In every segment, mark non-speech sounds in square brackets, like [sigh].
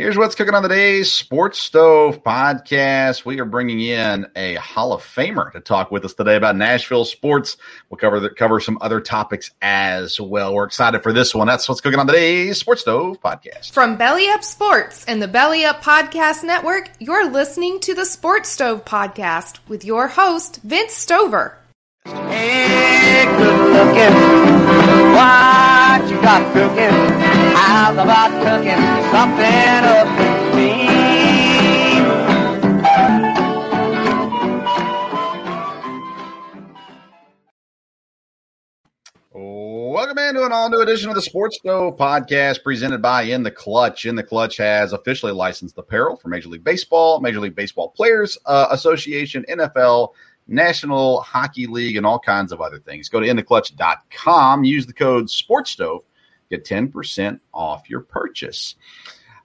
Here's what's cooking on the day's Sports Stove podcast. We are bringing in a Hall of Famer to talk with us today about Nashville sports. We'll cover the, cover some other topics as well. We're excited for this one. That's what's cooking on the day's Sports Stove podcast. From Belly Up Sports and the Belly Up Podcast Network, you're listening to the Sports Stove podcast with your host Vince Stover. Hey, good looking. What you got cooking? How's about cooking something up me? Welcome into an all new edition of the Sports Stove podcast presented by In the Clutch. In the Clutch has officially licensed apparel for Major League Baseball, Major League Baseball Players uh, Association, NFL, National Hockey League, and all kinds of other things. Go to intheclutch.com, use the code SPORTSSTOVE, get 10% off your purchase.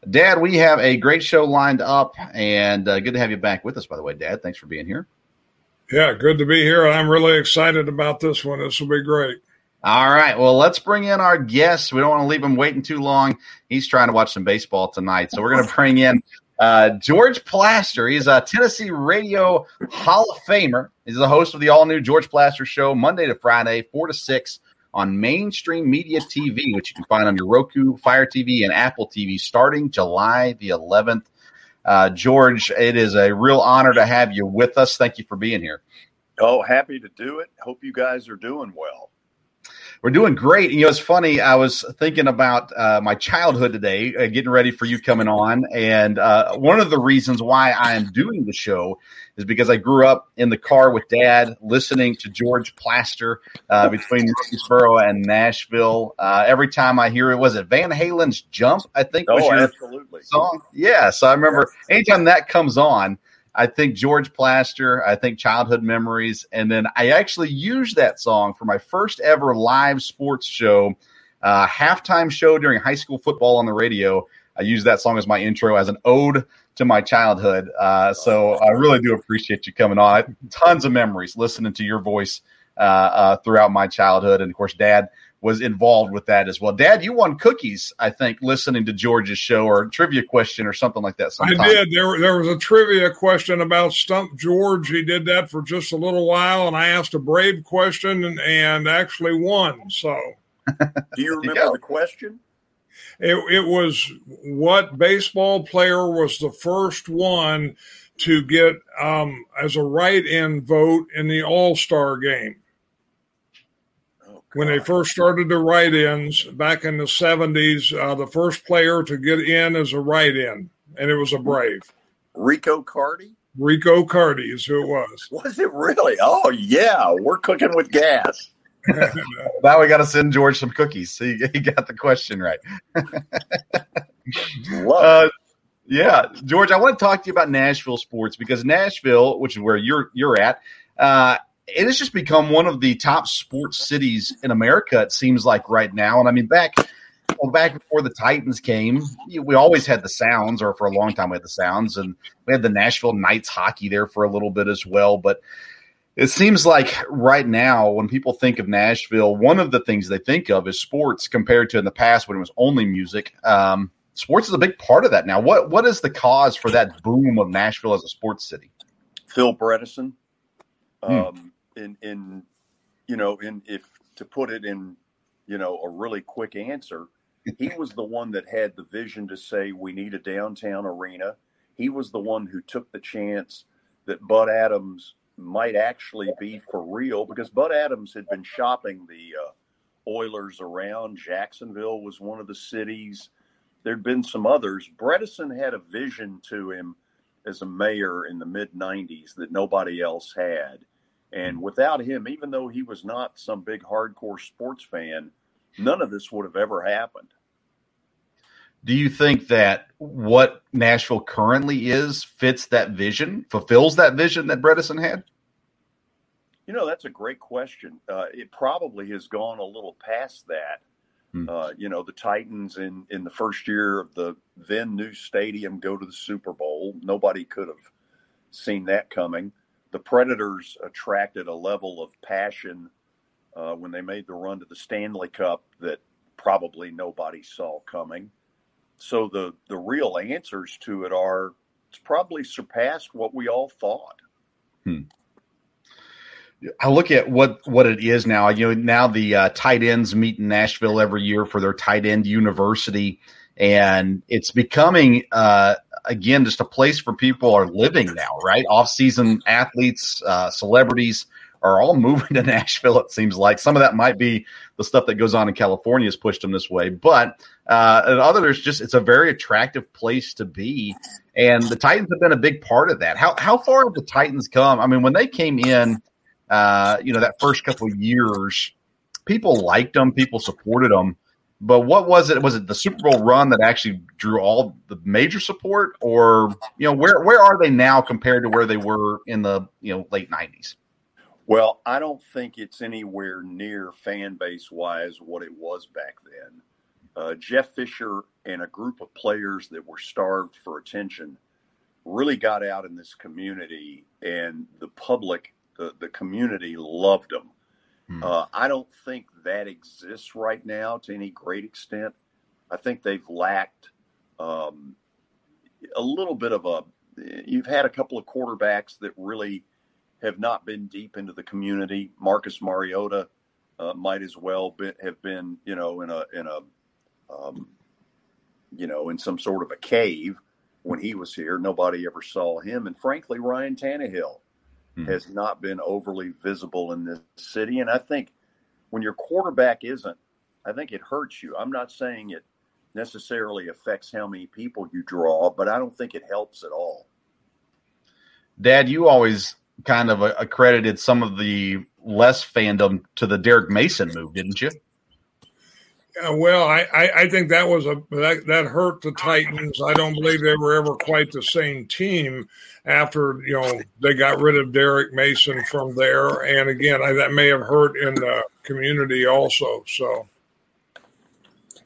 Dad, we have a great show lined up, and uh, good to have you back with us, by the way, Dad. Thanks for being here. Yeah, good to be here. I'm really excited about this one. This will be great. All right. Well, let's bring in our guest. We don't want to leave him waiting too long. He's trying to watch some baseball tonight. So we're going to bring in uh, George Plaster. He's a Tennessee Radio Hall of Famer. He's the host of the all new George Plaster Show, Monday to Friday, 4 to 6 on Main Street Media TV, which you can find on your Roku, Fire TV, and Apple TV starting July the 11th. Uh, George, it is a real honor to have you with us. Thank you for being here. Oh, happy to do it. Hope you guys are doing well. We're doing great. You know, it's funny. I was thinking about uh, my childhood today, uh, getting ready for you coming on. And uh, one of the reasons why I am doing the show is because I grew up in the car with dad listening to George Plaster uh, between Murfreesboro and Nashville. Uh, every time I hear it, was it Van Halen's Jump? I think was oh, your absolutely. song. Yeah. So I remember anytime that comes on, I think George Plaster, I think childhood memories. And then I actually used that song for my first ever live sports show, uh, halftime show during high school football on the radio. I used that song as my intro as an ode to my childhood. Uh, so I really do appreciate you coming on. Tons of memories listening to your voice uh, uh, throughout my childhood. And of course, dad was involved with that as well. Dad, you won cookies, I think, listening to George's show or trivia question or something like that. Sometime. I did. There, there was a trivia question about Stump George. He did that for just a little while, and I asked a brave question and, and actually won. So, [laughs] do you remember you the question? It, it was what baseball player was the first one to get um, as a write-in vote in the All Star game? When they first started the write-ins back in the 70s, uh, the first player to get in as a write-in, and it was a Brave. Rico Carty? Rico Carty is who it was. Was it really? Oh, yeah. We're cooking with gas. [laughs] now we got to send George some cookies. He, he got the question right. [laughs] uh, yeah, George, I want to talk to you about Nashville sports because Nashville, which is where you're you're at, uh, it has just become one of the top sports cities in America. It seems like right now, and I mean back know, back before the Titans came, we always had the Sounds, or for a long time we had the Sounds, and we had the Nashville Knights hockey there for a little bit as well. But it seems like right now, when people think of Nashville, one of the things they think of is sports compared to in the past when it was only music. Um, sports is a big part of that now. What what is the cause for that boom of Nashville as a sports city? Phil Bredesen. Hmm. Um, in in you know, in if to put it in, you know, a really quick answer, he was the one that had the vision to say we need a downtown arena. He was the one who took the chance that Bud Adams might actually be for real because Bud Adams had been shopping the uh, Oilers around. Jacksonville was one of the cities. There'd been some others. Bredesen had a vision to him as a mayor in the mid 90s that nobody else had. And without him, even though he was not some big hardcore sports fan, none of this would have ever happened. Do you think that what Nashville currently is fits that vision, fulfills that vision that Bredesen had? You know, that's a great question. Uh, it probably has gone a little past that. Hmm. Uh, you know, the Titans in in the first year of the then new stadium go to the Super Bowl. Nobody could have seen that coming. The Predators attracted a level of passion uh, when they made the run to the Stanley Cup that probably nobody saw coming. So the the real answers to it are it's probably surpassed what we all thought. Hmm. I look at what what it is now. You know, now the uh, tight ends meet in Nashville every year for their tight end university, and it's becoming uh, again just a place for people are living now. Right, off season athletes, uh, celebrities are all [laughs] moving to Nashville. It seems like some of that might be the stuff that goes on in California has pushed them this way, but uh, and others just it's a very attractive place to be, and the Titans have been a big part of that. How how far have the Titans come? I mean, when they came in, uh, you know, that first couple of years, people liked them, people supported them. But what was it? Was it the Super Bowl run that actually drew all the major support, or you know, where where are they now compared to where they were in the you know late nineties? Well, I don't think it's anywhere near fan base wise what it was back then. Uh, Jeff Fisher and a group of players that were starved for attention really got out in this community, and the public, the, the community loved them. Hmm. Uh, I don't think that exists right now to any great extent. I think they've lacked um, a little bit of a. You've had a couple of quarterbacks that really have not been deep into the community. Marcus Mariota uh, might as well be, have been, you know, in a in a, um, you know, in some sort of a cave when he was here. Nobody ever saw him, and frankly, Ryan Tannehill hmm. has not been overly visible in this city. And I think when your quarterback isn't, I think it hurts you. I'm not saying it necessarily affects how many people you draw, but I don't think it helps at all. Dad, you always kind of accredited some of the less fandom to the Derrick Mason move, didn't you? Yeah, well, I, I, I, think that was a that, that hurt the Titans. I don't believe they were ever quite the same team after you know they got rid of Derrick Mason from there. And again, I, that may have hurt in the community also. So,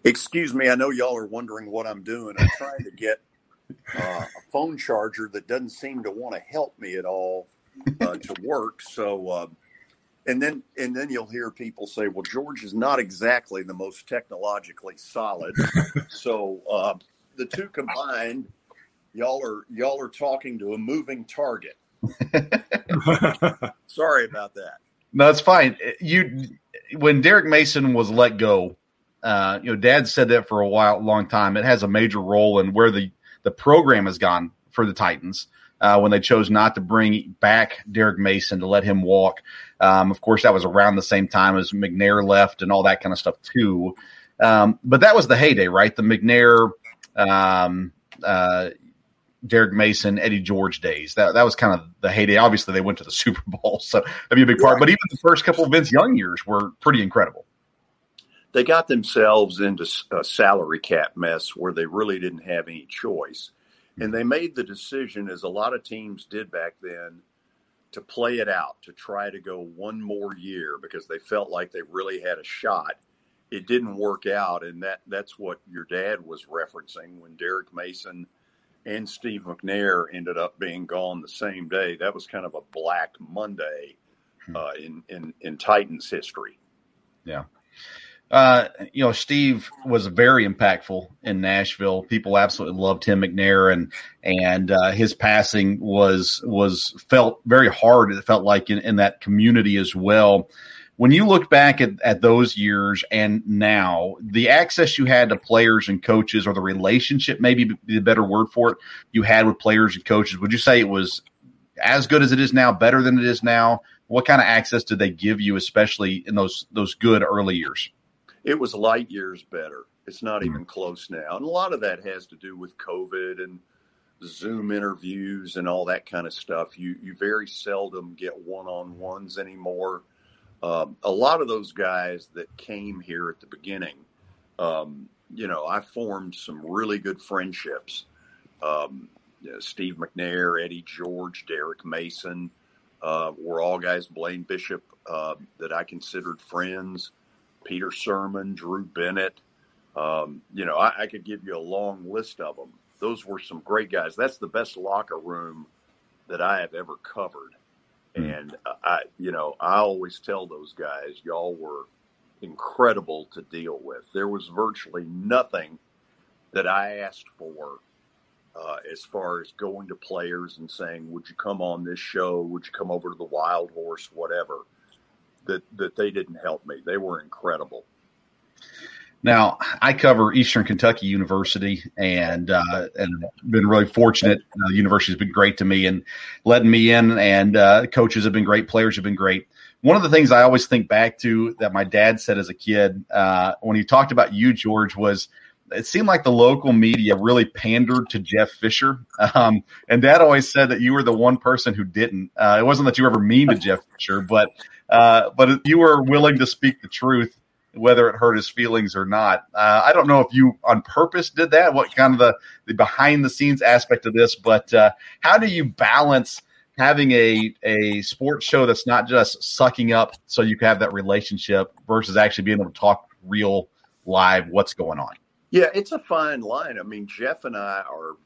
excuse me, I know y'all are wondering what I'm doing. I'm trying to get uh, a phone charger that doesn't seem to want to help me at all uh, to work. So, uh, and then and then you'll hear people say, "Well, George is not exactly the most technologically solid." so uh, the two combined, y'all are y'all are talking to a moving target. [laughs] Sorry about that. No, it's fine. You when Derrick Mason was let go, uh, you know, Dad said that for a while, long time. It has a major role in where the the program has gone for the Titans uh, when they chose not to bring back Derrick Mason to let him walk. Um, of course, that was around the same time as McNair left and all that kind of stuff too. Um, but that was the heyday, right? The McNair, um, uh, Derrick Mason, Eddie George days. That that was kind of the heyday. Obviously, they went to the [laughs] Super Bowl, so that'd be a big part. But even the first couple of Vince Young years were pretty incredible. They got themselves into a salary cap mess where they really didn't have any choice. And they made the decision, as a lot of teams did back then, to play it out, to try to go one more year because they felt like they really had a shot. it didn't work out, and that that's what your dad was referencing when Derrick Mason and Steve McNair ended up being gone the same day. That was kind of a black Monday Hmm. uh, in, in in Titans history. Yeah. Uh, you know, Steve was very impactful in Nashville. People absolutely loved Tim McNair, and and uh, his passing was was felt very hard. It felt like in, in that community as well. When you look back at, at those years and now, the access you had to players and coaches, or the relationship, maybe be the better word for it, you had with players and coaches, would you say it was as good as it is now, better than it is now? What kind of access did they give you, especially in those those good early years? It was light years better. It's not even close now, and a lot of that has to do with COVID and Zoom interviews and all that kind of stuff. You you very seldom get one on ones anymore. Um, a lot of those guys that came here at the beginning, um, you know, I formed some really good friendships. Um, you know, Steve McNair, Eddie George, Derrick Mason uh, were all guys. Blaine Bishop uh, that I considered friends. Peter Sermon, Drew Bennett. Um, you know, I, I could give you a long list of them. Those were some great guys. That's the best locker room that I have ever covered. And uh, I, you know, I always tell those guys, y'all were incredible to deal with. There was virtually nothing that I asked for uh, as far as going to players and saying, "Would you come on this show? Would you come over to the Wildhorse? Whatever." That that they didn't help me. They were incredible. Now, I cover Eastern Kentucky University, and uh, and been really fortunate. Uh, the university has been great to me and letting me in, and uh, coaches have been great, players have been great. One of the things I always think back to that my dad said as a kid uh, when he talked about you, George, was it seemed like the local media really pandered to Jeff Fisher, um, and Dad always said that you were the one person who didn't. Uh, it wasn't that you were ever mean to Jeff Fisher, but uh, but you were willing to speak the truth whether it hurt his feelings or not. Uh, I don't know if you on purpose did that, what kind of the, the behind the scenes aspect of this, but uh, how do you balance having a, a sports show that's not just sucking up so you can have that relationship versus actually being able to talk real live what's going on? Yeah, it's a fine line. I mean, Jeff and I are,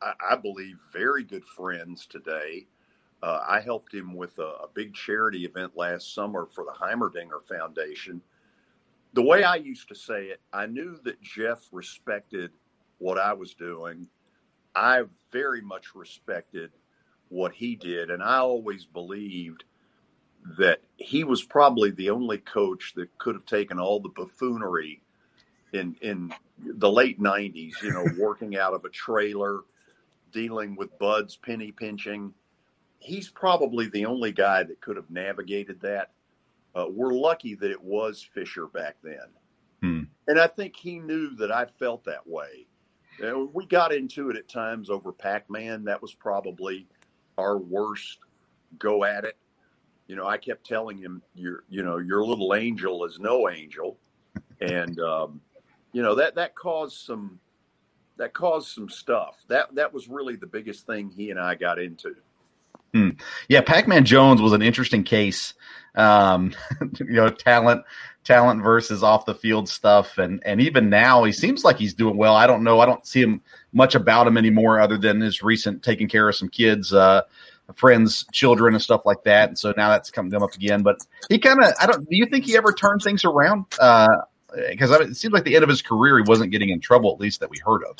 I, I believe, very good friends today. Uh, I helped him with a, a big charity event last summer for the Heimerdinger Foundation the way I used to say it, I knew that Jeff respected what I was doing. I very much respected what he did. And I always believed that he was probably the only coach that could have taken all the buffoonery in, in the late 90s, you know, working out of a trailer, dealing with Bud's, penny pinching. He's probably the only guy that could have navigated that. Uh, we're lucky that it was Fisher back then. Hmm. And I think he knew that I felt that way. Know, we got into it at times over Pac Man. That was probably our worst go at it. You know, I kept telling him, "Your, you know, your little angel is no angel," [laughs] and um, you know that that caused some that caused some stuff. That that was really the biggest thing he and I got into. Hmm. Yeah, Pac-Man Jones was an interesting case. Um, [laughs] you know, talent, talent versus off the field stuff, and and even now he seems like he's doing well. I don't know. I don't see him much about him anymore, other than his recent taking care of some kids, uh, friends, children, and stuff like that. And so now that's coming up again. But he kind of, I don't. Do you think he ever turned things around? Because uh, it seems like the end of his career, he wasn't getting in trouble, at least that we heard of.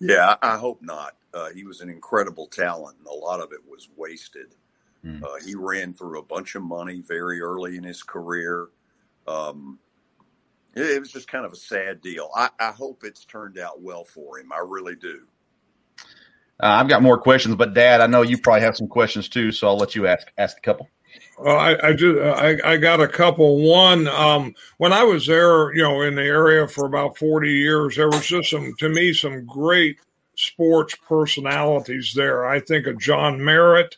Yeah, I hope not. Uh, he was an incredible talent, and a lot of it was wasted. Hmm. Uh, he ran through a bunch of money very early in his career. Um, it, it, was just kind of a sad deal. I, I, hope it's turned out well for him. I really do. Uh, I've got more questions, but Dad, I know you probably have some questions too, so I'll let you ask ask a couple. Well, I, I just I, I got a couple. One, um, when I was there, you know, in the area for about forty years, there was just some to me some great sports personalities there. I think of John Merritt,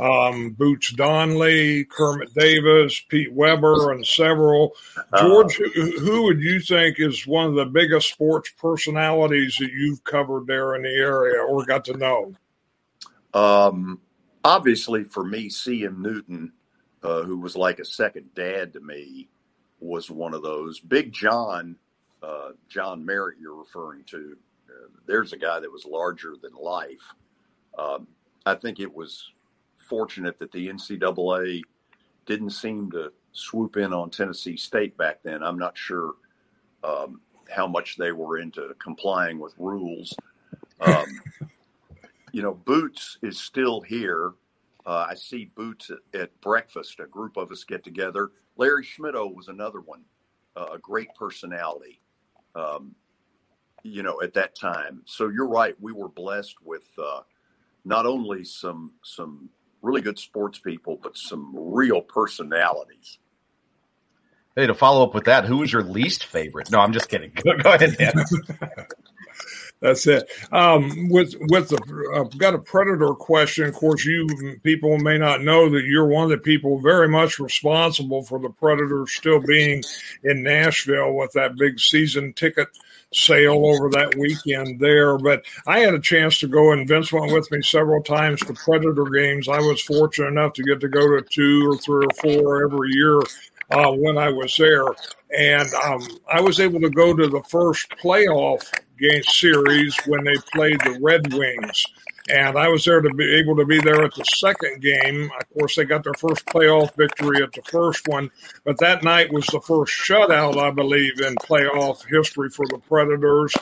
um, Boots Donnelly, Kermit Davis, Pete Weber, and several. George, who, who would you think is one of the biggest sports personalities that you've covered there in the area or got to know? Um, obviously, for me, C.M. Newton, uh, who was like a second dad to me, was one of those. Big John, uh, John Merritt, you're referring to. There's a guy that was larger than life. Um, I think it was fortunate that the NCAA didn't seem to swoop in on Tennessee State back then. I'm not sure um, how much they were into complying with rules. Um, you know, Boots is still here. Uh, I see Boots at, at, breakfast. A group of us get together. Larry Schmittou was another one, uh, a great personality. Um, you know, at that time. So you're right. We were blessed with uh, not only some some really good sports people, but some real personalities. Hey, to follow up with that, who was your least favorite? No, I'm just kidding. [laughs] Go, go ahead, Dan. [laughs] That's it. Um, with with the I've got a predator question. Of course, you people may not know that you're one of the people very much responsible for the Predators still being in Nashville with that big season ticket sale over that weekend there. But I had a chance to go, and Vince went with me several times to Predator games. I was fortunate enough to get to go to two or three or four every year uh, when I was there. And um, I was able to go to the first playoff game series when they played the Red Wings. And I was there to be able to be there at the second game. Of course, they got their first playoff victory at the first one, but that night was the first shutout, I believe, in playoff history for the Predators.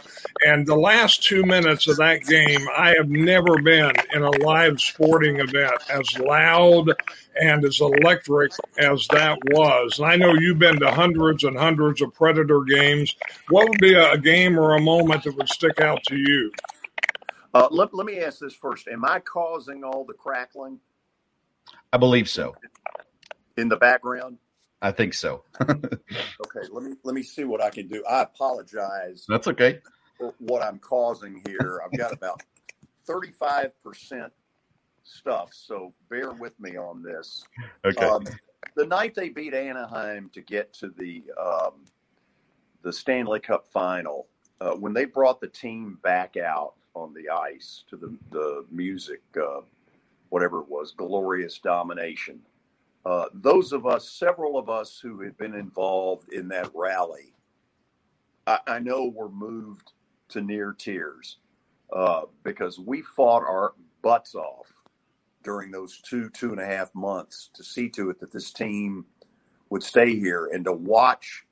And the last two minutes of that game, I have never been in a live sporting event as loud and as electric as that was. And I know you've been to hundreds and hundreds of Predator games. What would be a game or a moment that would stick out to you? Uh, let, let me ask this first. Am I causing all the crackling? I believe so. In the background? I think so. [laughs] okay, let me let me see what I can do. I apologize. That's okay. For what I'm causing here. I've got about 35% stuff, so bear with me on this. Okay. Um, the night they beat Anaheim to get to the um, the Stanley Cup final, uh, when they brought the team back out, on the ice to the the music, uh, whatever it was, glorious domination. Uh, those of us, several of us who had been involved in that rally, I, I know were moved to near tears uh, because we fought our butts off during those two two and a half months to see to it that this team would stay here and to watch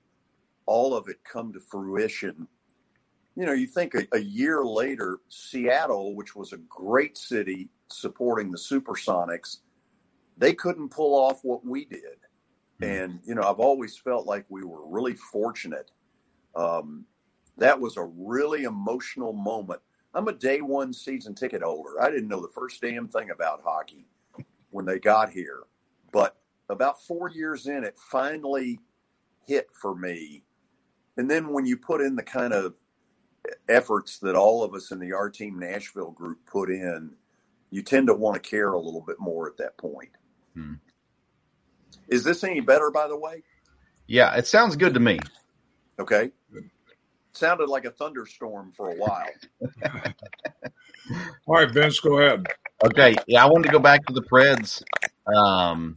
all of it come to fruition you know, you think a, a, year later, Seattle, which was a great city supporting the Supersonics, they couldn't pull off what we did. Hmm. And, you know, I've always felt like we were really fortunate. Um, that was a really emotional moment. I'm a day one season ticket holder. I didn't know the first damn thing about hockey when they got here. But about four years in, it finally hit for me. And then when you put in the kind of efforts that all of us in the Our Team Nashville group put in, you tend to want to care a little bit more at that point. Hmm. Is this any better, by the way? Yeah, it sounds good to me. Okay. Sounded like a thunderstorm for a while. [laughs] All right, Vince, go ahead. Okay. Yeah, I wanted to go back to the Preds. Um,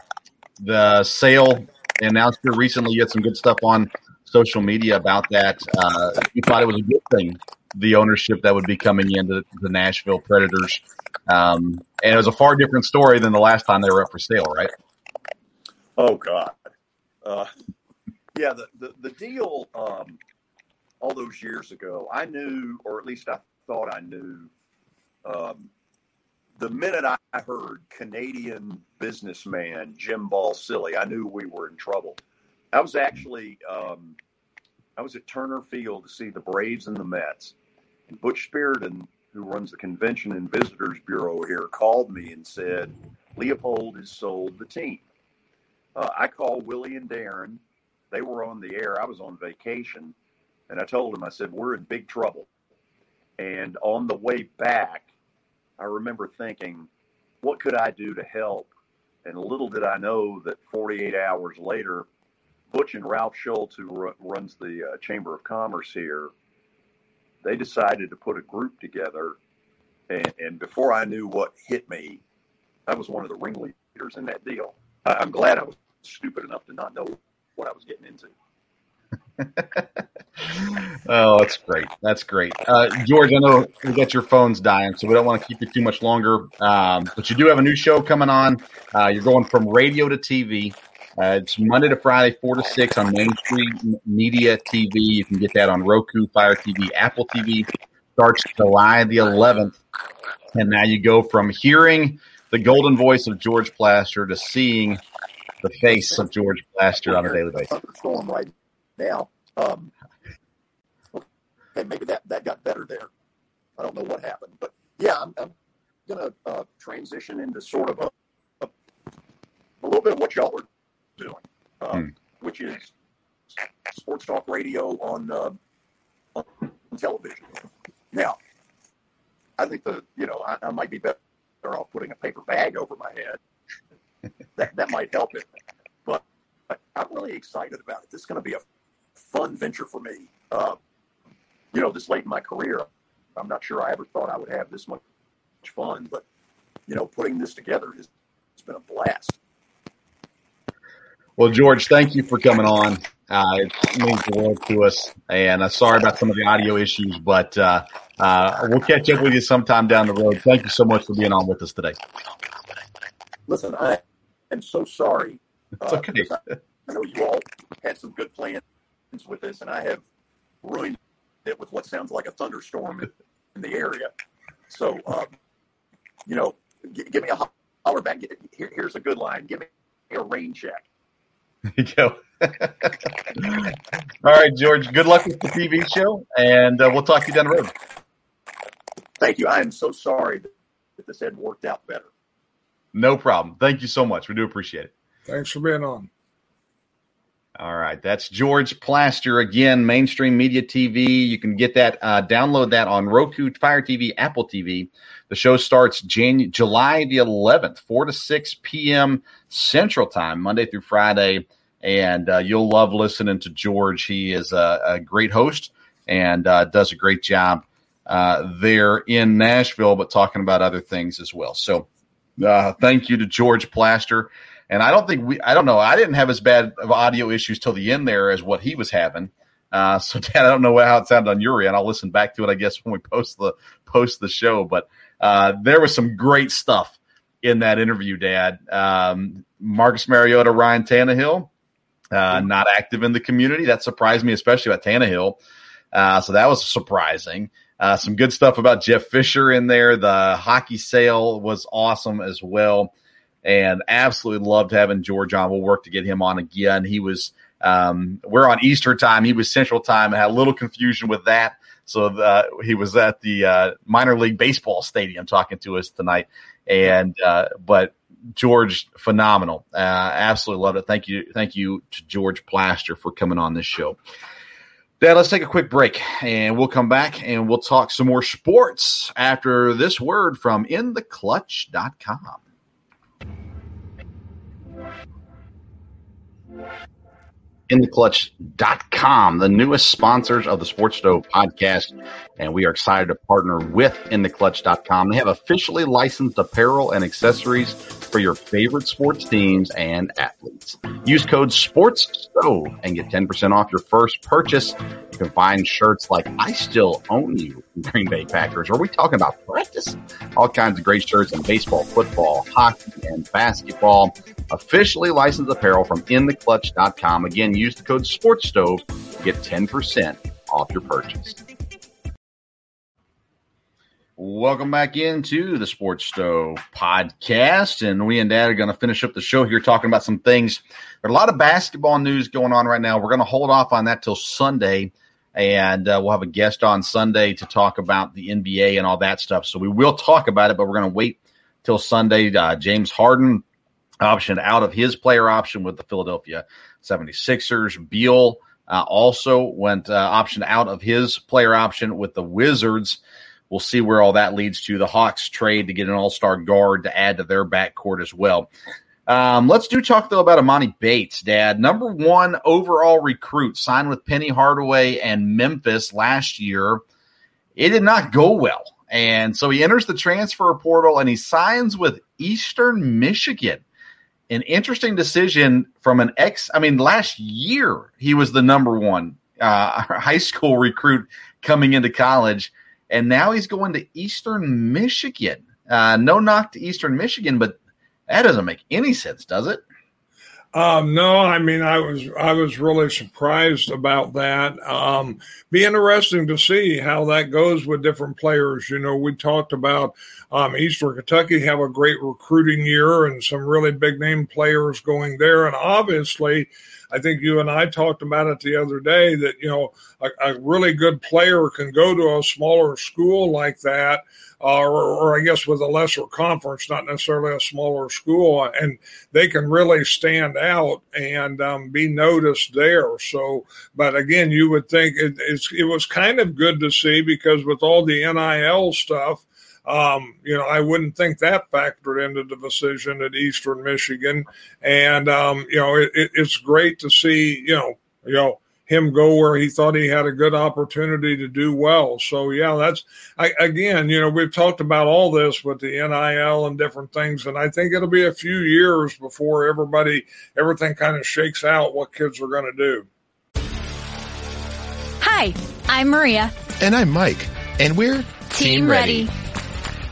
the sale announced here recently. You had some good stuff on social media about that. Uh, we thought it was a good thing, the ownership that would be coming into the Nashville Predators. Um, and it was a far different story than the last time they were up for sale, right? Oh, God. Uh, yeah, the, the, the deal um, all those years ago, I knew, or at least I thought I knew, um, the minute I heard Canadian businessman Jim Balsillie, I knew we were in trouble. I was actually um, I was at Turner Field to see the Braves and the Mets. And Butch Spyridon, who runs the Convention and Visitors Bureau here, called me and said Leipold has sold the team. Uh, I called Willie and Darren. They were on the air. I was on vacation, and I told them I said we're in big trouble. And on the way back, I remember thinking, what could I do to help? And little did I know that 48 hours later, Butch and Ralph Schulz, who runs the uh, Chamber of Commerce here, they decided to put a group together. And, and, before I knew what hit me, I was one of the ringleaders in that deal. I, I'm glad I was stupid enough to not know what I was getting into. [laughs] oh, that's great. That's great. Uh, George, I know we got your phone's dying, so we don't want to keep you too much longer. Um, but you do have a new show coming on. Uh, you're going from radio to TV. Uh, it's Monday to Friday, 4 to 6 on Main Street Media TV. You can get that on Roku, Fire TV, Apple TV. Starts July the 11th. And now you go from hearing the golden voice of George Plaster to seeing the face of George Plaster on a daily basis. Thunderstorm right now. Um, okay, maybe that, that got better there. I don't know what happened, but yeah, I'm, I'm going to uh, transition into sort of a, a, a little bit of what y'all are doing, uh, hmm. which is sports talk radio on, uh, on television. Now, I think the you know I, I might be better off putting a paper bag over my head. [laughs] that that might help it, but I, I'm really excited about it. This is going to be a fun venture for me. Uh, you know, this late in my career, I'm not sure I ever thought I would have this much fun, but you know, putting this together has it's been a blast. Well, George, thank you for coming on. Uh, it means the world to us. And uh, sorry about some of the audio issues, but uh, uh, we'll catch up with you sometime down the road. Thank you so much for being on with us today. Listen, I am so sorry. It's uh, okay. I, know you all had some good plans with this, and I have ruined it with what sounds like a thunderstorm in, the area. So, um, you know, give me a holler back. Here, here's a good line. Give me a rain check. [laughs] There you go. All right, George. Good luck with the TV show, and uh, we'll talk to you down the road. Thank you. I am so sorry that this hadn't worked out better. No problem. Thank you so much. We do appreciate it. Thanks for being on. All right, that's George Plaster again, Main Street Media TV. You can get that, uh, download that on Roku, Fire TV, Apple TV. The show starts Jan- July the 11th, 4 to 6 p.m. Central Time, Monday through Friday. And uh, you'll love listening to George. He is a, a great host and uh, does a great job uh, there in Nashville, but talking about other things as well. So uh, thank you to George Plaster. And I don't think we, I don't know, I didn't have as bad of audio issues till the end there as what he was having. Uh, so [laughs] Dad, I don't know how it sounded on your end. I'll listen back to it, I guess, when we post the post the show. But uh, there was some great stuff in that interview, Dad. Um, Marcus Mariota, Ryan Tannehill, uh, not active in the community. That surprised me, especially about Tannehill. Uh, so that was surprising. Uh, some good stuff about Jeff Fisher in there. The hockey sale was awesome as well and absolutely loved having George on. We'll work to get him on again. He was um, we're on Easter time. He was Central time. I had a little confusion with that. So the, he was at the uh, minor league baseball stadium talking to us tonight. And uh, but George, phenomenal. Uh, absolutely loved it. Thank you, thank you to George Plaster for coming on this show. Dad, let's take a quick break and we'll come back and we'll talk some more sports after this word from intheclutch.com. InTheClutch.com, the newest sponsors of the Sports Stove podcast. And we are excited to partner with InTheClutch.com. They have officially licensed apparel and accessories for your favorite sports teams and athletes. Use code SPORTSSTOVE and get 10% off your first purchase. You can find shirts like I Still Own You from Green Bay Packers. Are we talking about practice? All kinds of great shirts in baseball, football, hockey, and basketball. Officially licensed apparel from InTheClutch.com. Again, use the code SPORTSSTOVE to get 10% off your purchase. Welcome back into the Sports Stove podcast. And we and Dad are going to finish up the show here talking about some things. There's a lot of basketball news going on right now. We're going to hold off on that till Sunday. And uh, we'll have a guest on Sunday to talk about the NBA and all that stuff. So we will talk about it, but we're going to wait till Sunday. Uh, James Harden optioned out of his player option with the Philadelphia 76ers. Beal uh, also went uh, optioned out of his player option with the Wizards. We'll see where all that leads to. The Hawks trade to get an all star guard to add to their backcourt as well. Um, let's do talk though about Emoni Bates, Dad. Number one overall recruit, signed with Penny Hardaway and Memphis last year. It did not go well. And so he enters the transfer portal and he signs with Eastern Michigan. An interesting decision from an ex. I mean, last year he was the number one uh, [laughs] high school recruit coming into college, and now he's going to Eastern Michigan. Uh, no knock to Eastern Michigan, but that doesn't make any sense, does it? Um, no, I mean, I was I was really surprised about that. Um, be interesting to see how that goes with different players. You know, we talked about um, Eastern Kentucky have a great recruiting year and some really big name players going there, and obviously, I think you and I talked about it the other day that you know a, a really good player can go to a smaller school like that uh, or, or, I guess with a lesser conference, not necessarily a smaller school, and they can really stand out and um, be noticed there. So, but again, you would think it, it was kind of good to see because with all the NIL stuff, um, you know, I wouldn't think that factored into the decision at Eastern Michigan, and um, you know, it, it, it's great to see, you know, you know him go where he thought he had a good opportunity to do well. So yeah, that's I, again, you know, we've talked about all this with the NIL and different things, and I think it'll be a few years before everybody everything kind of shakes out what kids are going to do. Hi, I'm Maria, and I'm Mike, and we're Team, Team ready. ready.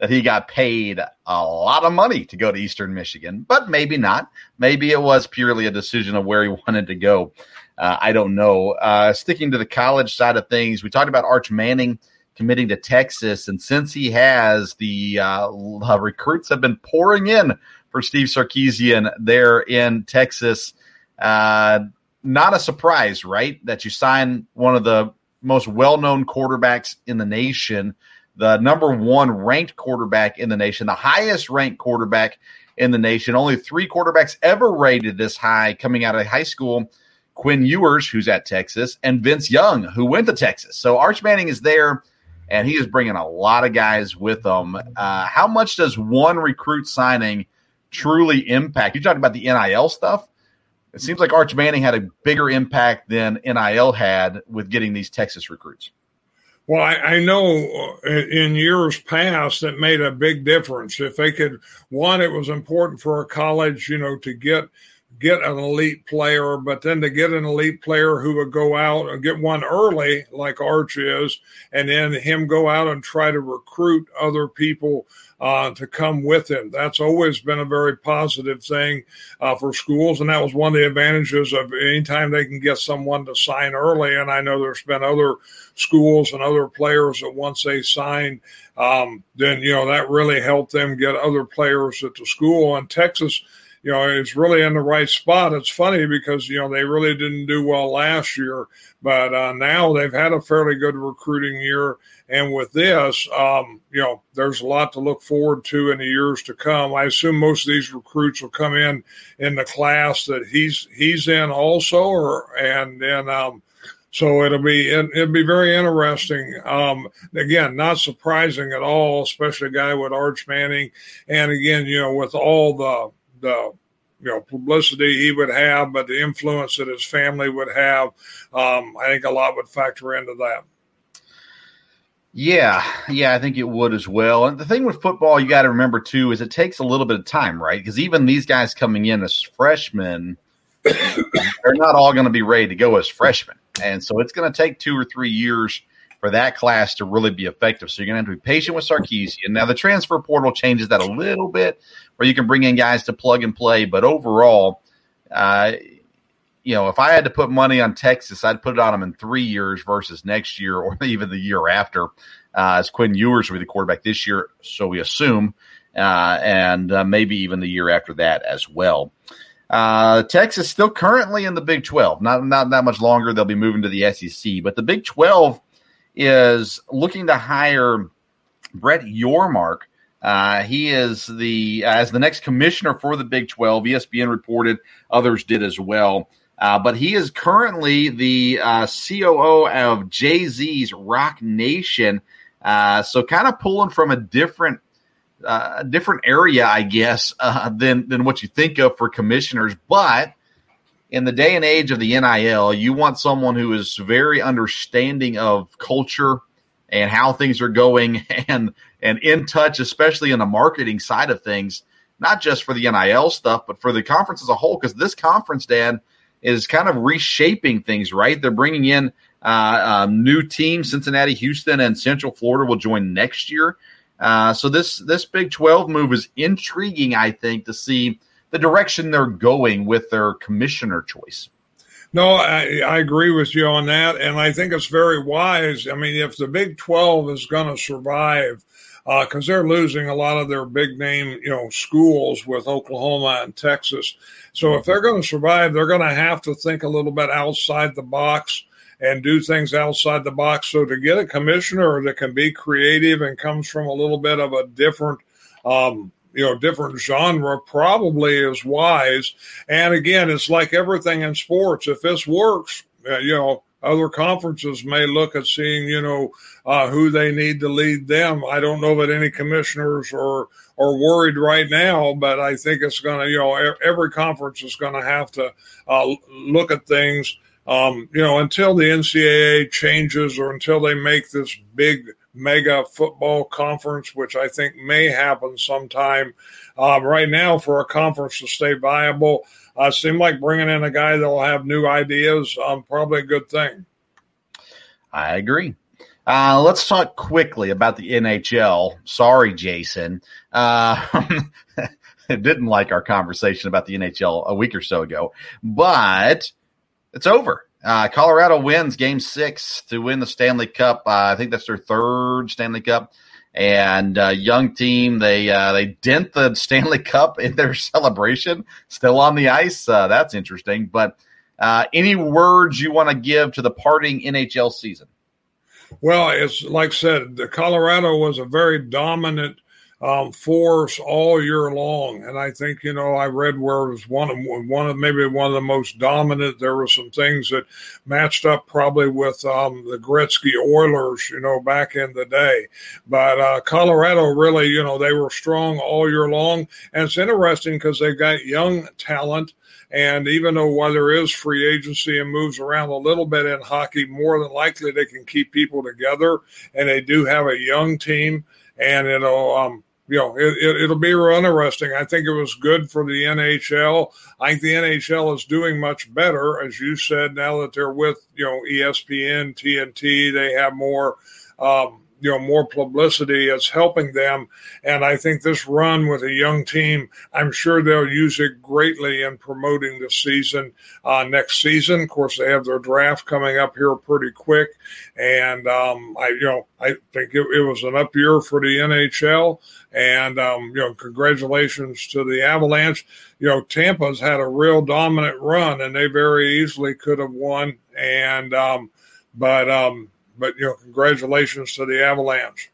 that he got paid a lot of money to go to Eastern Michigan, but maybe not. Maybe it was purely a decision of where he [laughs] wanted to go. Uh, I don't know. Uh, sticking to the college side of things, we talked about Arch Manning committing to Texas, and since he has, the uh, recruits have been pouring in for Steve Sarkisian there in Texas. Uh, not a surprise, right? That you sign one of the most well-known quarterbacks in the nation, the number one ranked quarterback in the nation, the highest ranked quarterback in the nation. Only three quarterbacks ever rated this high coming out of high school Quinn Ewers, who's at Texas, and Vince Young, who went to Texas. So Arch Manning is there, and he is bringing a lot of guys with him. Uh, how much does one recruit signing truly impact? You talked about the NIL stuff. It seems like Arch Manning had a bigger impact than NIL had with getting these Texas recruits. Well, I, I, know uh, in years past that made a big difference. If they could, one, it was important for a college, you know, to get get an elite player, but then to get an elite player who would go out and get one early, like Arch is, and then him go out and try to recruit other people uh, to come with him. That's always been a very positive thing uh, for schools, and that was one of the advantages of anytime they can get someone to sign early. And I know there's been other schools and other players that once they sign, um, then you know that really helped them get other players at the school. And Texas you know, it's really in the right spot. It's funny because, you know, they really didn't do well last year, but uh, now they've had a fairly good recruiting year. And with this, um, you know, there's a lot to look forward to in the years to come. I assume most of these recruits will come in in the class that he's he's in also, or and then um, so it'll be it'll be very interesting. Um, again, not surprising at all, especially a guy with Arch Manning, and again, you know, with all the the you know publicity he would have, but the influence that his family would have, um, I think a lot would factor into that. Yeah, yeah, I think it would as well. And the thing with football, you got to remember too, is it takes a little bit of time, right? Because even these guys coming in as freshmen, [coughs] they're not all going to be ready to go as freshmen, and so it's going to take two or three years for that class to really be effective. So you're going to have to be patient with Sarkisian. Now the transfer portal changes that a little bit, where you can bring in guys to plug and play. But overall, uh, you know, if I had to put money on Texas, I'd put it on them in three years versus next year or [laughs] even the year after. Uh, as Quinn Ewers will be the quarterback this year, so we assume, uh, and uh, maybe even the year after that as well. Uh, Texas still currently in the Big 12. Not not that much longer. They'll be moving to the SEC, but the Big 12 is looking to hire Brett Yormark. Uh, he is the as the next commissioner for the Big 12. ESPN reported, others did as well. Uh, but he is currently the uh, COO of Jay Z's Roc Nation. Uh, so kind of pulling from a different uh, different area, I guess, [laughs] uh, than than what you think of for commissioners. But in the day and age of the NIL, you want someone who is very understanding of culture and how things are going [laughs] and and in touch, especially in the marketing side of things, not just for the NIL stuff, but for the conference as a whole. Because this conference, Dan, is kind of reshaping things. Right, they're bringing in uh, um, new teams. Cincinnati, Houston, and Central Florida will join next year. Uh, so this this Big Twelve move is intriguing. I think to see the direction they're going with their commissioner choice. No, I, I, agree with you on that. And I think it's very wise. I mean, if the Big 12 is going to survive, because uh, they're losing a lot of their big name, you know, schools with Oklahoma and Texas. So if they're going to survive, they're going to have to think a little bit outside the box and do things outside the box. So to get a commissioner that can be creative and comes from a little bit of a different um, you know different genre probably is wise. And again it's like everything in sports. If this works uh, you know other conferences may look at seeing you know uh, who they need to lead them. I don't know that any commissioners are are worried right now but i think it's going to you know every conference is going to have to uh, look at things um, you know until the ncaa changes or until they make this big mega football conference, which I think may happen sometime. Um, right now, for a conference to stay viable, uh, seem like bringing in a guy that will have new ideas, um, probably a good thing. I agree. Uh, let's talk quickly about the NHL. Sorry, Jason. Uh, [laughs] didn't like our conversation about the NHL a week or so ago, but it's over. Uh, Colorado wins game six to win the Stanley Cup. Uh, I think that's their third Stanley Cup. And uh, young team, they uh, they dent the [laughs] Stanley Cup in their celebration, still on the ice. Uh, that's interesting. But uh, any words you want to give to the parting NHL season? Well, it's like I said, the Colorado was a very dominant um, force all year long. And I think, you know, I read where it was one of one of maybe one of the most dominant. There were some things that matched up probably with um, the Gretzky Oilers, you know, back in the day. But uh, Colorado really, you know, they were strong all year long. And it's interesting because they've got young talent. And even though while there is free agency and moves around a little bit in hockey, more than likely they can keep people together. And they do have a young team, and it'll um, you know, it, will it, be real interesting. I think it was good for the NHL. I think the NHL is doing much better, as you said, now that they're with, you know, ESPN, TNT, they have more, um, you know more publicity is helping them. And i think this run with a young team i'm sure they'll use it greatly in promoting the season uh, next season. Of course they have their draft coming up here pretty quick. And um, i you know i think it, it, was an up year for the nhl and um, you know congratulations to the avalanche. You know tampa's had a real dominant run and they very easily could have won. And um, but um, but you know, congratulations to the Avalanche.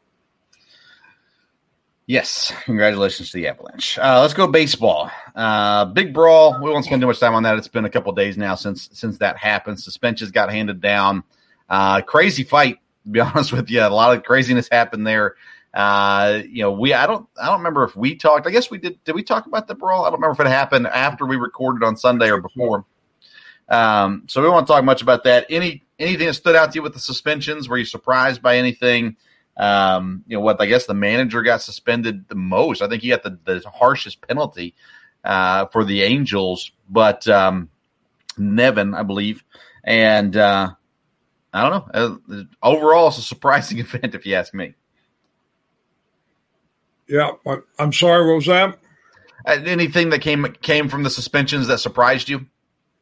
Yes, congratulations to the Avalanche. Uh, let's go baseball. Uh, big brawl. We won't spend too much time on that. It's been a couple days now since since that happened. Suspensions got handed down. Uh, crazy fight. To be [laughs] honest with you, a lot of craziness happened there. Uh, you know, we I don't I don't remember if we talked. I guess we did. Did we talk about the brawl? I don't remember if it happened after we recorded on Sunday or before. Um, so we won't talk much about that. Any anything that stood out to you with the suspensions? Were you surprised by anything? Um, you know what? I guess the manager got suspended the most. I think he got the, the harshest penalty uh, for the Angels, but um, Nevin, I believe, and uh, I don't know. Uh, overall, it's a surprising [laughs] event, if you ask me. Yeah, I'm sorry. What was that? Uh, anything that came came from the suspensions that surprised you?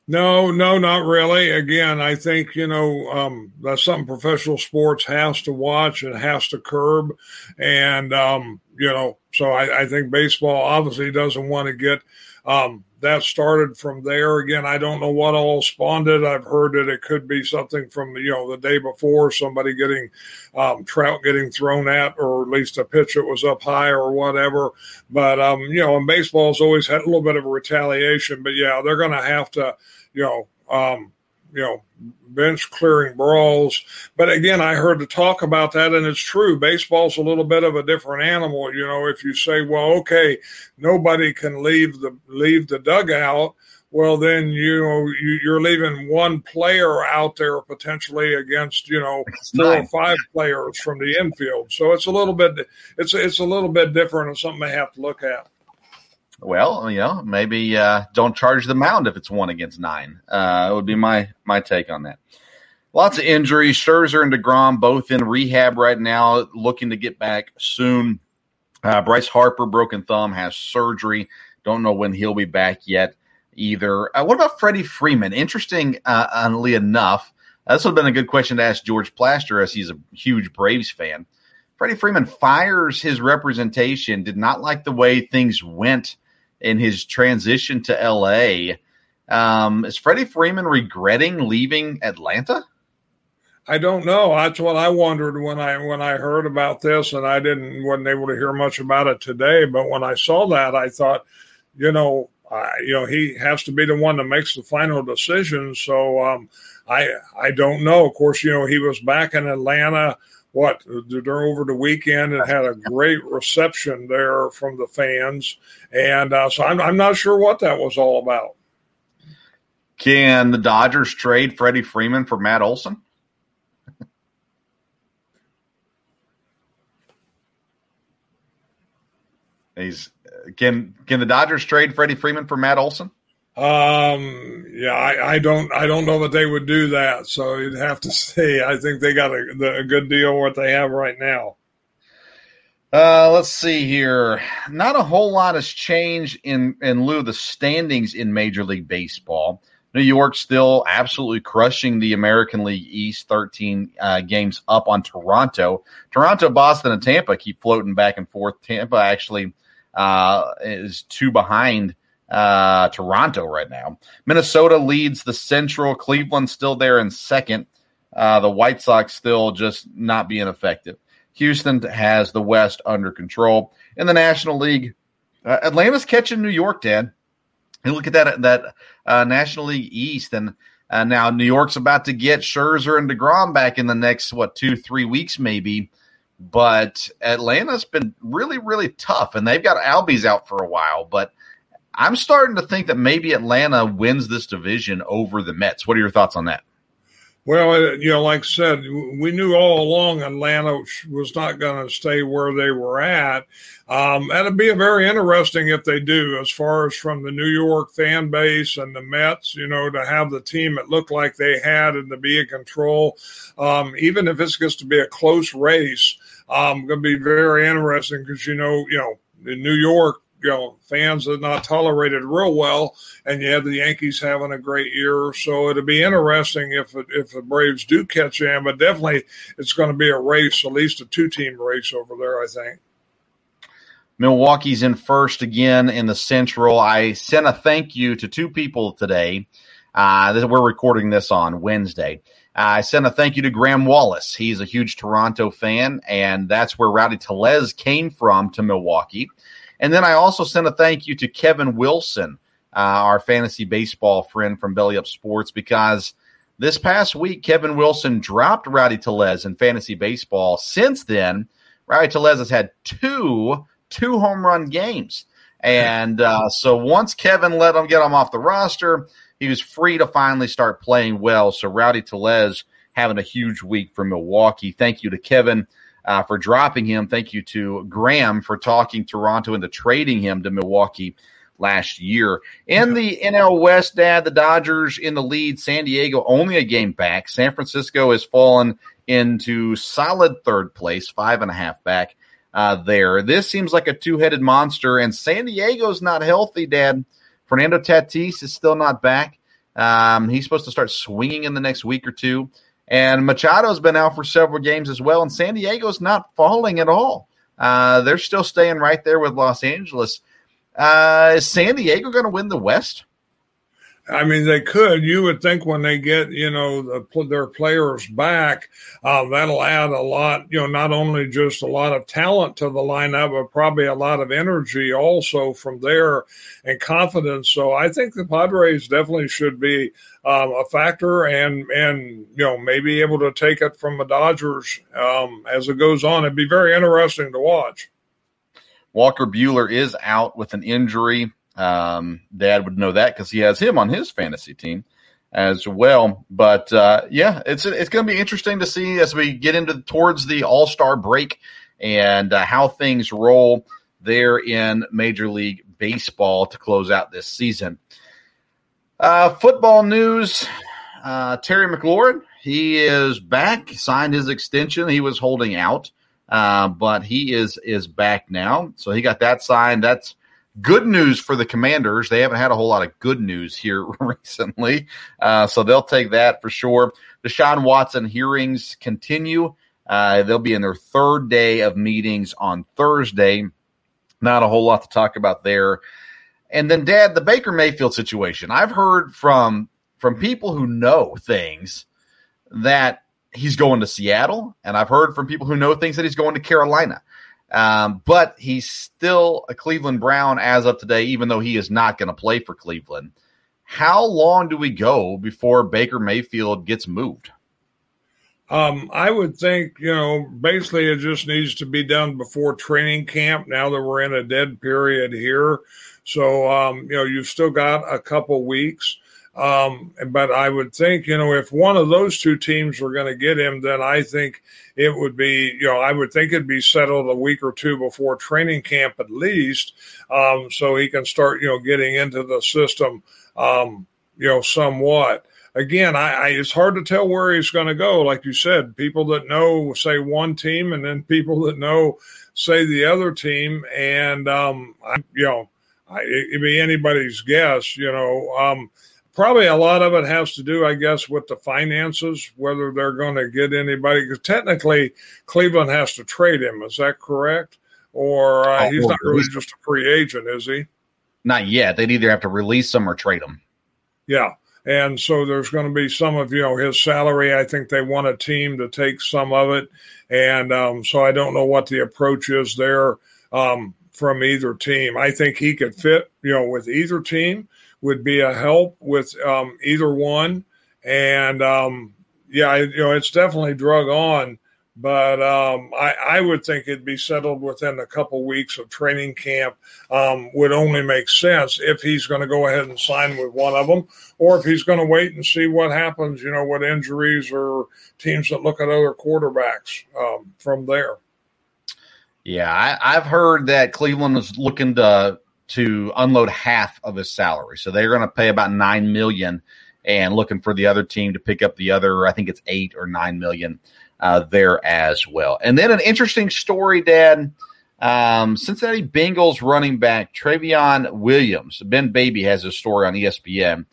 No, no, not really. Again, I think you know um, that's something professional sports has to watch and has to curb, and um, you know, so I, I, think baseball obviously doesn't want to get um, that started from there. Again, I don't know what all spawned it. I've heard that it could be something from you know the day before, somebody getting um, Trout getting thrown at, or at least a pitch that was up high or whatever. But um, you know, and baseball's always had a little bit of a retaliation. But yeah, they're going to have to you know, um, you know, bench clearing brawls. But again, I heard the talk about that, and it's true. Baseball's a little bit of a different animal. You know, if you say, well, okay, nobody can leave the leave the dugout. Well, then you know you, you're leaving one player out there potentially against you know four or five players from the infield. So it's a little bit it's it's a little bit different and something they have to look at. Well, you know, maybe uh, don't charge the mound if it's one against nine. Uh, would be my my take on that. Lots of injuries. Scherzer and Degrom both in rehab right now, looking to get back soon. Uh, Bryce Harper, broken thumb, has surgery. Don't know when he'll be back yet either. Uh, what about Freddie Freeman? Interesting, uh, enough. Uh, this would have been a good question to ask George Plaster, as he's a huge Braves fan. Freddie Freeman fires his representation. Did not like the way things went in his transition to LA. Um, is Freddie Freeman regretting leaving Atlanta? I don't know. That's what I wondered when I when I heard about this, and I didn't wasn't able to hear much about it today. But when I saw that, I thought, you know, uh, you know, he has to be the one that makes the final decision. So um, I I don't know. Of course, you know, he was back in Atlanta what over the weekend and had a [laughs] great reception there from the fans. And uh, so I'm, I'm not sure what that was all about. Can the Dodgers trade Freddie Freeman for Matt Olson? He's can can the Dodgers trade Freddie Freeman for Matt Olson? Um, yeah, I, I, don't, I don't know that they would do that. So you'd have to [laughs] see. I think they got a, a good deal what they have right now. Uh, let's see here. Not a whole lot has changed in in lieu of the standings in Major League Baseball. New York still absolutely crushing the American League East, 13 uh, games up on Toronto. Toronto, Boston, and Tampa keep floating back and forth. Tampa actually uh, is two behind uh, Toronto right now. Minnesota leads the Central. Cleveland still there in second. Uh, the White Sox still just not being effective. Houston has the West under control. In the National League, uh, Atlanta's catching New York, Dad. And look at that that uh, National League East, and uh, now New York's about to get Scherzer and Degrom back in the next what two three weeks maybe. But Atlanta's been really really tough, and they've got Albies out for a while. But I'm starting to think that maybe Atlanta wins this division over the Mets. What are your thoughts on that? Well, you know, like I said, we knew all along Atlanta was not going to stay where they were at. Um, and it'd be very interesting if they do, as far as from the New York fan base and the Mets, you know, to have the team it looked like they had and to be in control. Um, even if it's just to be a close race, um, going to be very interesting because, you know, you know, in New York, you know fans are not tolerated real well, and you have the Yankees having a great year. So it'll be interesting if if the Braves do catch them, but definitely it's going to be a race, at least a two team race over there. I think. Milwaukee's in first again in the Central. I sent a thank you to two people today. Uh, we're recording this on Wednesday. Uh, I sent a thank you to Graham Wallace. He's a huge Toronto fan, and that's where Rowdy Tellez came from to Milwaukee. And then I also sent a thank you to Kevin Wilson, uh, our fantasy baseball friend from Belly Up Sports, because this past week, Kevin Wilson dropped Rowdy Tellez in fantasy baseball. Since then, Rowdy Tellez has had two two home run games. And uh, so once Kevin let him get him off the roster, he was free to finally start playing well. So Rowdy Tellez having a huge week for Milwaukee. Thank you to Kevin uh, for dropping him. Thank you to Graham for talking Toronto into trading him to Milwaukee last year. In the NL West, Dad, the Dodgers in the lead. San Diego only a game back. San Francisco has fallen into solid third place, five and a half back uh, there. This seems like a two headed monster, and San Diego's not healthy, Dad. Fernando Tatis is still not back. Um, he's supposed to start swinging in the next week or two. And Machado's been out for several games as well, and San Diego's not falling at all. Uh, they're still staying right there with Los Angeles. Uh, is San Diego going to win the West? I mean, they could. You would think when they get, you know, the, their players back, uh, that'll add a lot, you know, not only just a lot of talent to the lineup, but probably a lot of energy also from there and confidence. So I think the Padres definitely should be um, a factor and, and, you know, maybe able to take it from the Dodgers um, as it goes on. It'd be very interesting to watch. Walker Buehler is out with an injury. Um, Dad would know that because he has him on his fantasy team as well. But uh, yeah, it's it's going to be interesting to see as we get into towards the All Star break and uh, how things roll there in Major League Baseball to close out this season. Uh, football news: uh, Terry McLaurin he is back, signed his extension. He was holding out, uh, but he is is back now. So he got that signed. That's good news for the commanders. They haven't had a whole lot of good news here [laughs] recently. Uh, so they'll take that for sure. Deshaun Watson hearings continue. Uh, they'll be in their third day of meetings on Thursday. Not a whole lot to talk about there. And then, Dad, the Baker Mayfield situation. I've heard from from people who know things that he's going to Seattle, and I've heard from people who know things that he's going to Carolina. Um, but he's still a Cleveland Brown as of today, even though he is not going to play for Cleveland. How long do we go before Baker Mayfield gets moved? Um, I would think, you know, basically it just needs to be done before training camp now that we're in a dead period here. So, um, you know, you've still got a couple weeks. Um, but I would think, you know, if one of those two teams were going to get him, then I think it would be, you know, I would think it'd be settled a week or two before training camp at least, um, so he can start, you know, getting into the system, um, you know, somewhat. Again, I, I, it's hard to tell where he's going to go. Like you said, people that know say one team, and then people that know say the other team, and um, I, you know, I, it'd be anybody's guess. You know, um, probably a lot of it has to do, I guess, with the finances, whether they're going to get anybody. Because technically, Cleveland has to trade him. Is that correct? Or uh, oh, he's not really just a free agent, is he? Not yet. They'd either have to release him or trade him. Yeah. And so there's going to be some of you know his salary. I think they want a team to take some of it, and um, so I don't know what the approach is there um, from either team. I think he could fit you know with either team would be a help with um, either one. And um, yeah, you know, it's definitely drug on, but um, I, I, would think it'd be settled within a couple weeks of training camp. Um, would only make sense if he's going to go ahead and sign with one of them, or if he's going to wait and see what happens. You know, what injuries or teams that look at other quarterbacks um, from there. Yeah, I, I've heard that Cleveland is looking to to unload half of his salary. So they're going to pay about nine million, and looking for the other team to pick up the other. I think it's eight or nine million uh, there as well. And then an interesting story, Dad. Um, Cincinnati Bengals running back Trayveon Williams, Ben Baby has a story on ESPN.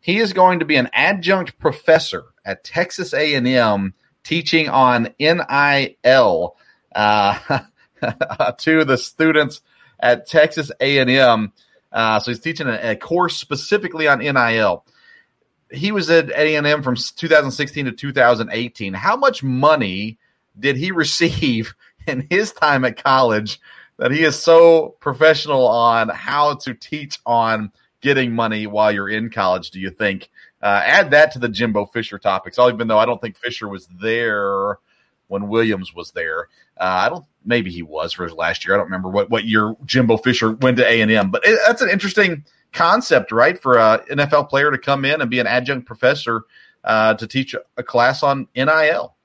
He is going to be an adjunct professor at Texas A&M teaching on NIL uh, [laughs] to the students at Texas A&M. Uh, so he's teaching a, a, course specifically on NIL. He was at A&M from 2016 to 2018. How much money did he [laughs] receive in his time at college that he is so professional on how to teach on getting money while you're in college? Do you think? Uh, add that to the Jimbo Fisher topics. Even though I don't think Fisher was there when Williams was there. Uh, I don't. Maybe he was for his last year. I don't remember what what year Jimbo Fisher went to A and M. But it, that's an interesting concept, right? For an NFL player to come in and be an adjunct professor uh, to teach a class on NIL.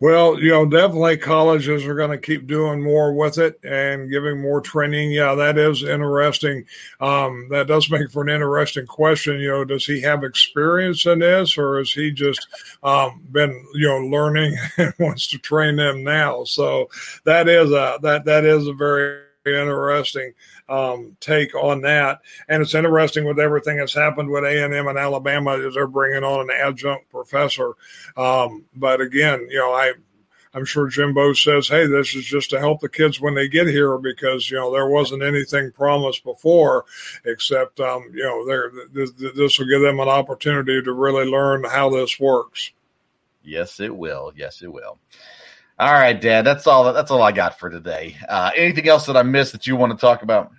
Well, you know, definitely colleges are going to keep doing more with it and giving more training. Yeah, that is interesting. Um, that does make for an interesting question. You know, does he have experience in this, or has he just um, been, you know, learning [laughs] and wants to train them now? So that is a that that is a very interesting um, take on that. And it's interesting with everything that's happened with A and M and Alabama is they're bringing on an adjunct professor. Um, but again, you know, I I'm sure Jimbo says, "Hey, this is just to help the kids when they get here because you know there wasn't anything promised before, except um, you know this will give them an opportunity to really learn how this works." Yes, it will. Yes, it will. All right, Dad. That's all. That's all I got for today. Uh, anything else that I missed that you want to talk about?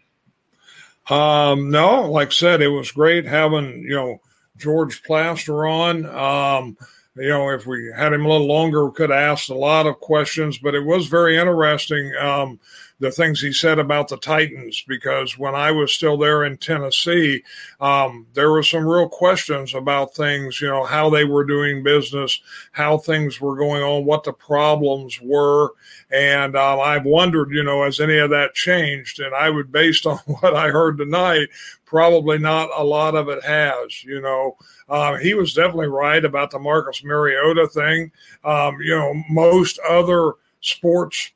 Um, no, like I said, it was great having you know George Plaster on. Um, you know, if we had him a little longer, we could have asked a lot of questions, but it was very interesting. Um, the things he said about the Titans because when I was still there in Tennessee, um, there were some real questions about things, you know, how they were doing business, how things were going on, what the problems were. And um, I've wondered, you know, has any of that changed? And I would, based [laughs] on what I heard tonight, probably not a lot of it has, you know. Uh, he was definitely right about the Marcus Mariota thing. Um, you know, most other sports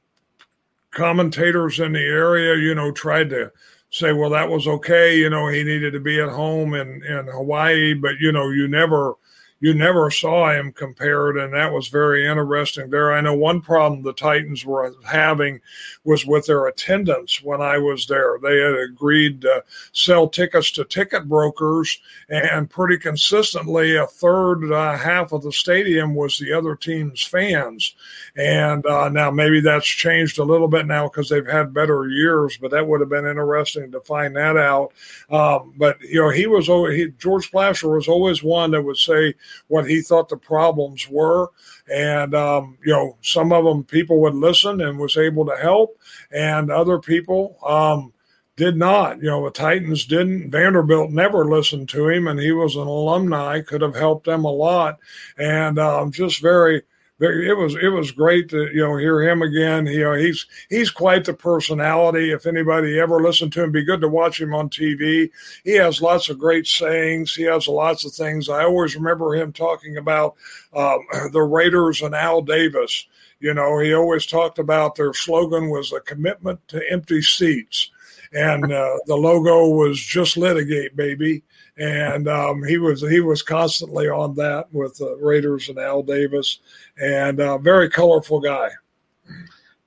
commentators in the area, you know, tried to say, well, that was okay. You know, he needed to be at home in, in Hawaii, but, you know, you never – you never saw him compared, and that was very interesting there. I know one problem the Titans were having was with their attendance when I was there. They had agreed to sell tickets to ticket brokers, and pretty consistently, a third, uh, half of the stadium was the other team's fans. And uh, now maybe that's changed a little bit now because they've had better years, but that would have been interesting to find that out. Um, but you know, he was he, George Plaster was always one that would say what he thought the problems were. And, um, you know, some of them people would listen and was able to help, and other people um, did not. You know, the Titans didn't. Vanderbilt never listened to him, and he was an alumni, could have helped them a lot. And um, just very, it was it was great to you know hear him again. You know he's he's quite the personality. If anybody ever listened to him, be good to watch him on TV. He has lots of great sayings. He has lots of things. I always remember him talking about um, [clears throat] the Raiders and Al Davis. You know, he always talked about their slogan was a commitment to empty seats, and uh, the logo was just litigate, baby and um, he was he was constantly on that with the Raiders and Al Davis, and uh, very colorful guy.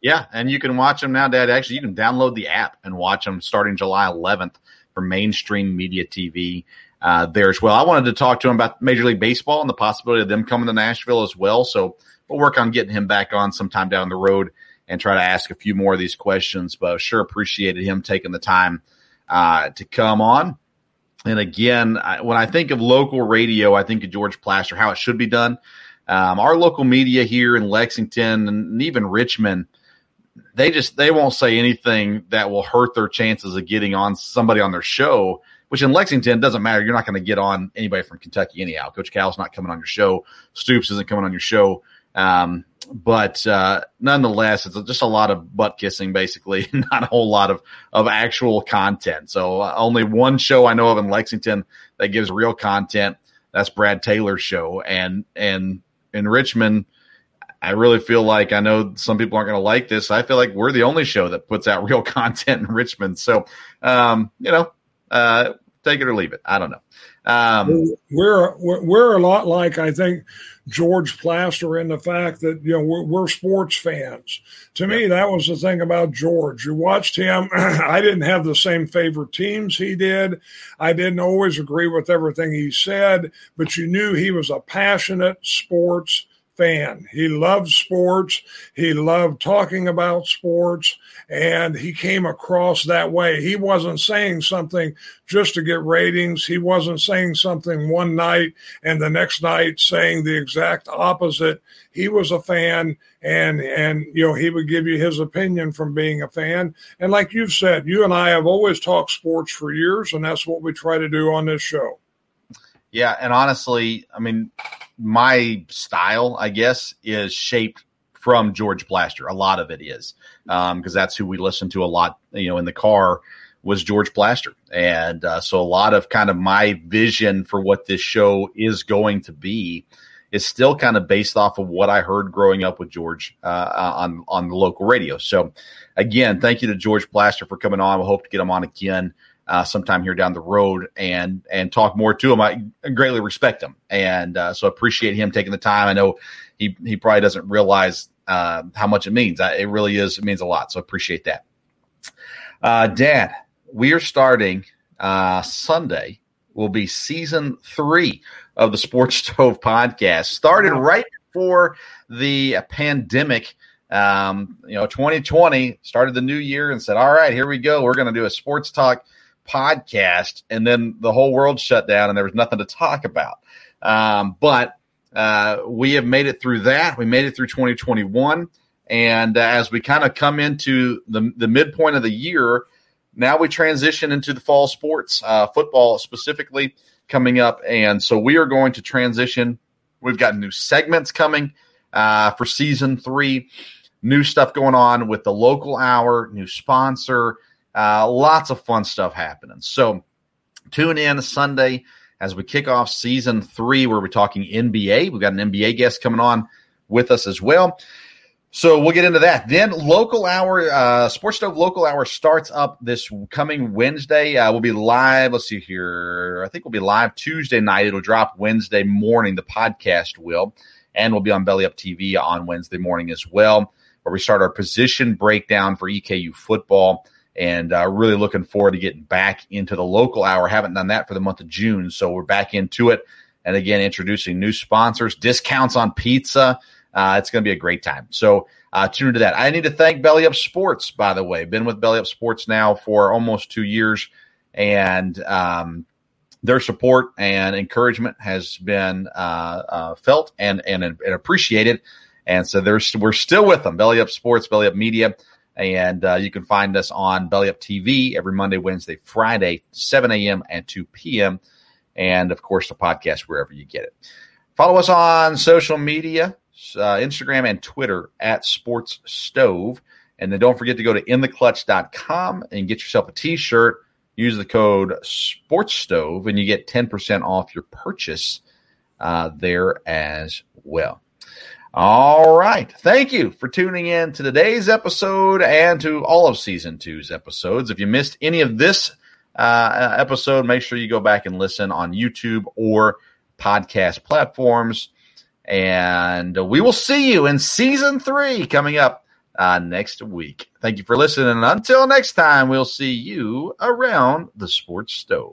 Yeah, and you can watch him now, Dad. Actually, you can download the app and watch him starting July 11th for Main Street Media TV uh, there as well. I wanted to talk to him about Major League Baseball and the possibility of them coming to Nashville as well. So we'll work on getting him back on sometime down the road and try to ask a few more of these questions. But I sure appreciated him taking the time uh, to come on. And again, I, when I think of local radio, I think of George Plaster, how it should be done. Um, our local media here in Lexington and even Richmond, they just they won't say anything that will hurt their chances of getting on somebody on their show. Which in Lexington doesn't matter. You're not going to get on anybody from Kentucky anyhow. Coach Cal's not coming on your show. Stoops isn't coming on your show. Um, but uh, nonetheless, it's just a lot of butt kissing, basically, [laughs] not a whole lot of of actual content. So uh, only one show I know of in Lexington that gives real content. That's Brad Taylor's show, and and in Richmond, I really feel like I know some people aren't going to like this. I feel like we're the only show that puts out [laughs] real content in Richmond. So, um, you know, uh, take it or leave it. I don't know. Um, we're, we're, we're a lot like I think George Plaster in the fact that you know we're, we're sports fans. To me, that was the thing about George. You watched him. [clears throat] I didn't have the same favorite teams he did. I didn't always agree with everything he said, but you knew he was a passionate sports fan. He loved sports. He loved talking about sports and he came across that way. He wasn't saying something just to get ratings. He wasn't saying something one night and the next night saying the exact opposite. He was a fan and and you know he would give you his opinion from being a fan. And like you've said, you and I have always talked sports for years and that's what we try to do on this show. Yeah, and honestly, I mean, my style, I guess, is shaped from George Plaster. A lot of it is because um, that's who we listen to a lot. You know, in the car was George Plaster, and uh, so a lot of kind of my vision for what this show is going to be is still kind of based off of what I heard growing up with George uh, on on the local radio. So, again, thank you to George Plaster for coming on. We hope to get him on again uh, sometime here down the road and and talk more to him. I greatly respect him, and uh, so appreciate him taking the time. I know he he probably doesn't realize uh, how much it means. it really is. It means a lot. So appreciate that. Uh, Dad, we are starting uh, Sunday. Will be season three of the Sports [laughs] Stove podcast. Started right before the pandemic. Um, you know, 2020 started the new year and said, "All right, here we go. We're going to do a sports talk podcast," and then the whole world shut down and there was nothing to talk about. Um, but uh, we have made it through that. We made it through 2021. And uh, as we kind of come into the, the midpoint of the year, now we transition into the fall sports, uh, football specifically coming up. And so we are going to transition. We've got new segments coming uh, for season three, new stuff going on with the local hour, new sponsor, uh, lots of fun stuff happening. So tune in Sunday as we kick off season three, where we're talking NBA. We've got an NBA guest coming on with us as well. So we'll get into that. Then local hour, uh, Sports Stove local hour starts up this coming Wednesday. Uh, we'll be live. Let's see here. I think we'll be live Tuesday night. It'll drop Wednesday morning. The podcast will, and we'll be on Belly Up TV on Wednesday morning as well, where we start our position breakdown for EKU football and uh, really looking forward to getting back into the local hour. Haven't done that for the month of June, so we're back into it. And again, introducing new sponsors, discounts on pizza. Uh, it's going to be a great time. So uh, tune into that. I need to thank Belly Up Sports, by the way. Been with Belly Up Sports now for almost two years, and um, their support and encouragement has been uh, uh felt and, and and appreciated. And so there's we're still with them. Belly Up Sports, Belly Up Media. And uh, you can find us on Belly Up TV every Monday, Wednesday, Friday, 7 a.m. and 2 p.m. And of course, the podcast wherever you get it. Follow us on social media, uh, Instagram and Twitter at Sports Stove. And then don't forget to go to intheclutch.com and get yourself a t shirt. Use the code Sports Stove and you get 10% off your purchase uh, there as well. All right. Thank you for tuning in to today's episode and to all of season two's episodes. If you missed any of this uh, episode, make sure you go back and listen on YouTube or podcast platforms. And we will see you in season three coming up uh, next week. Thank you for listening. And until next time, we'll see you around the sports stove.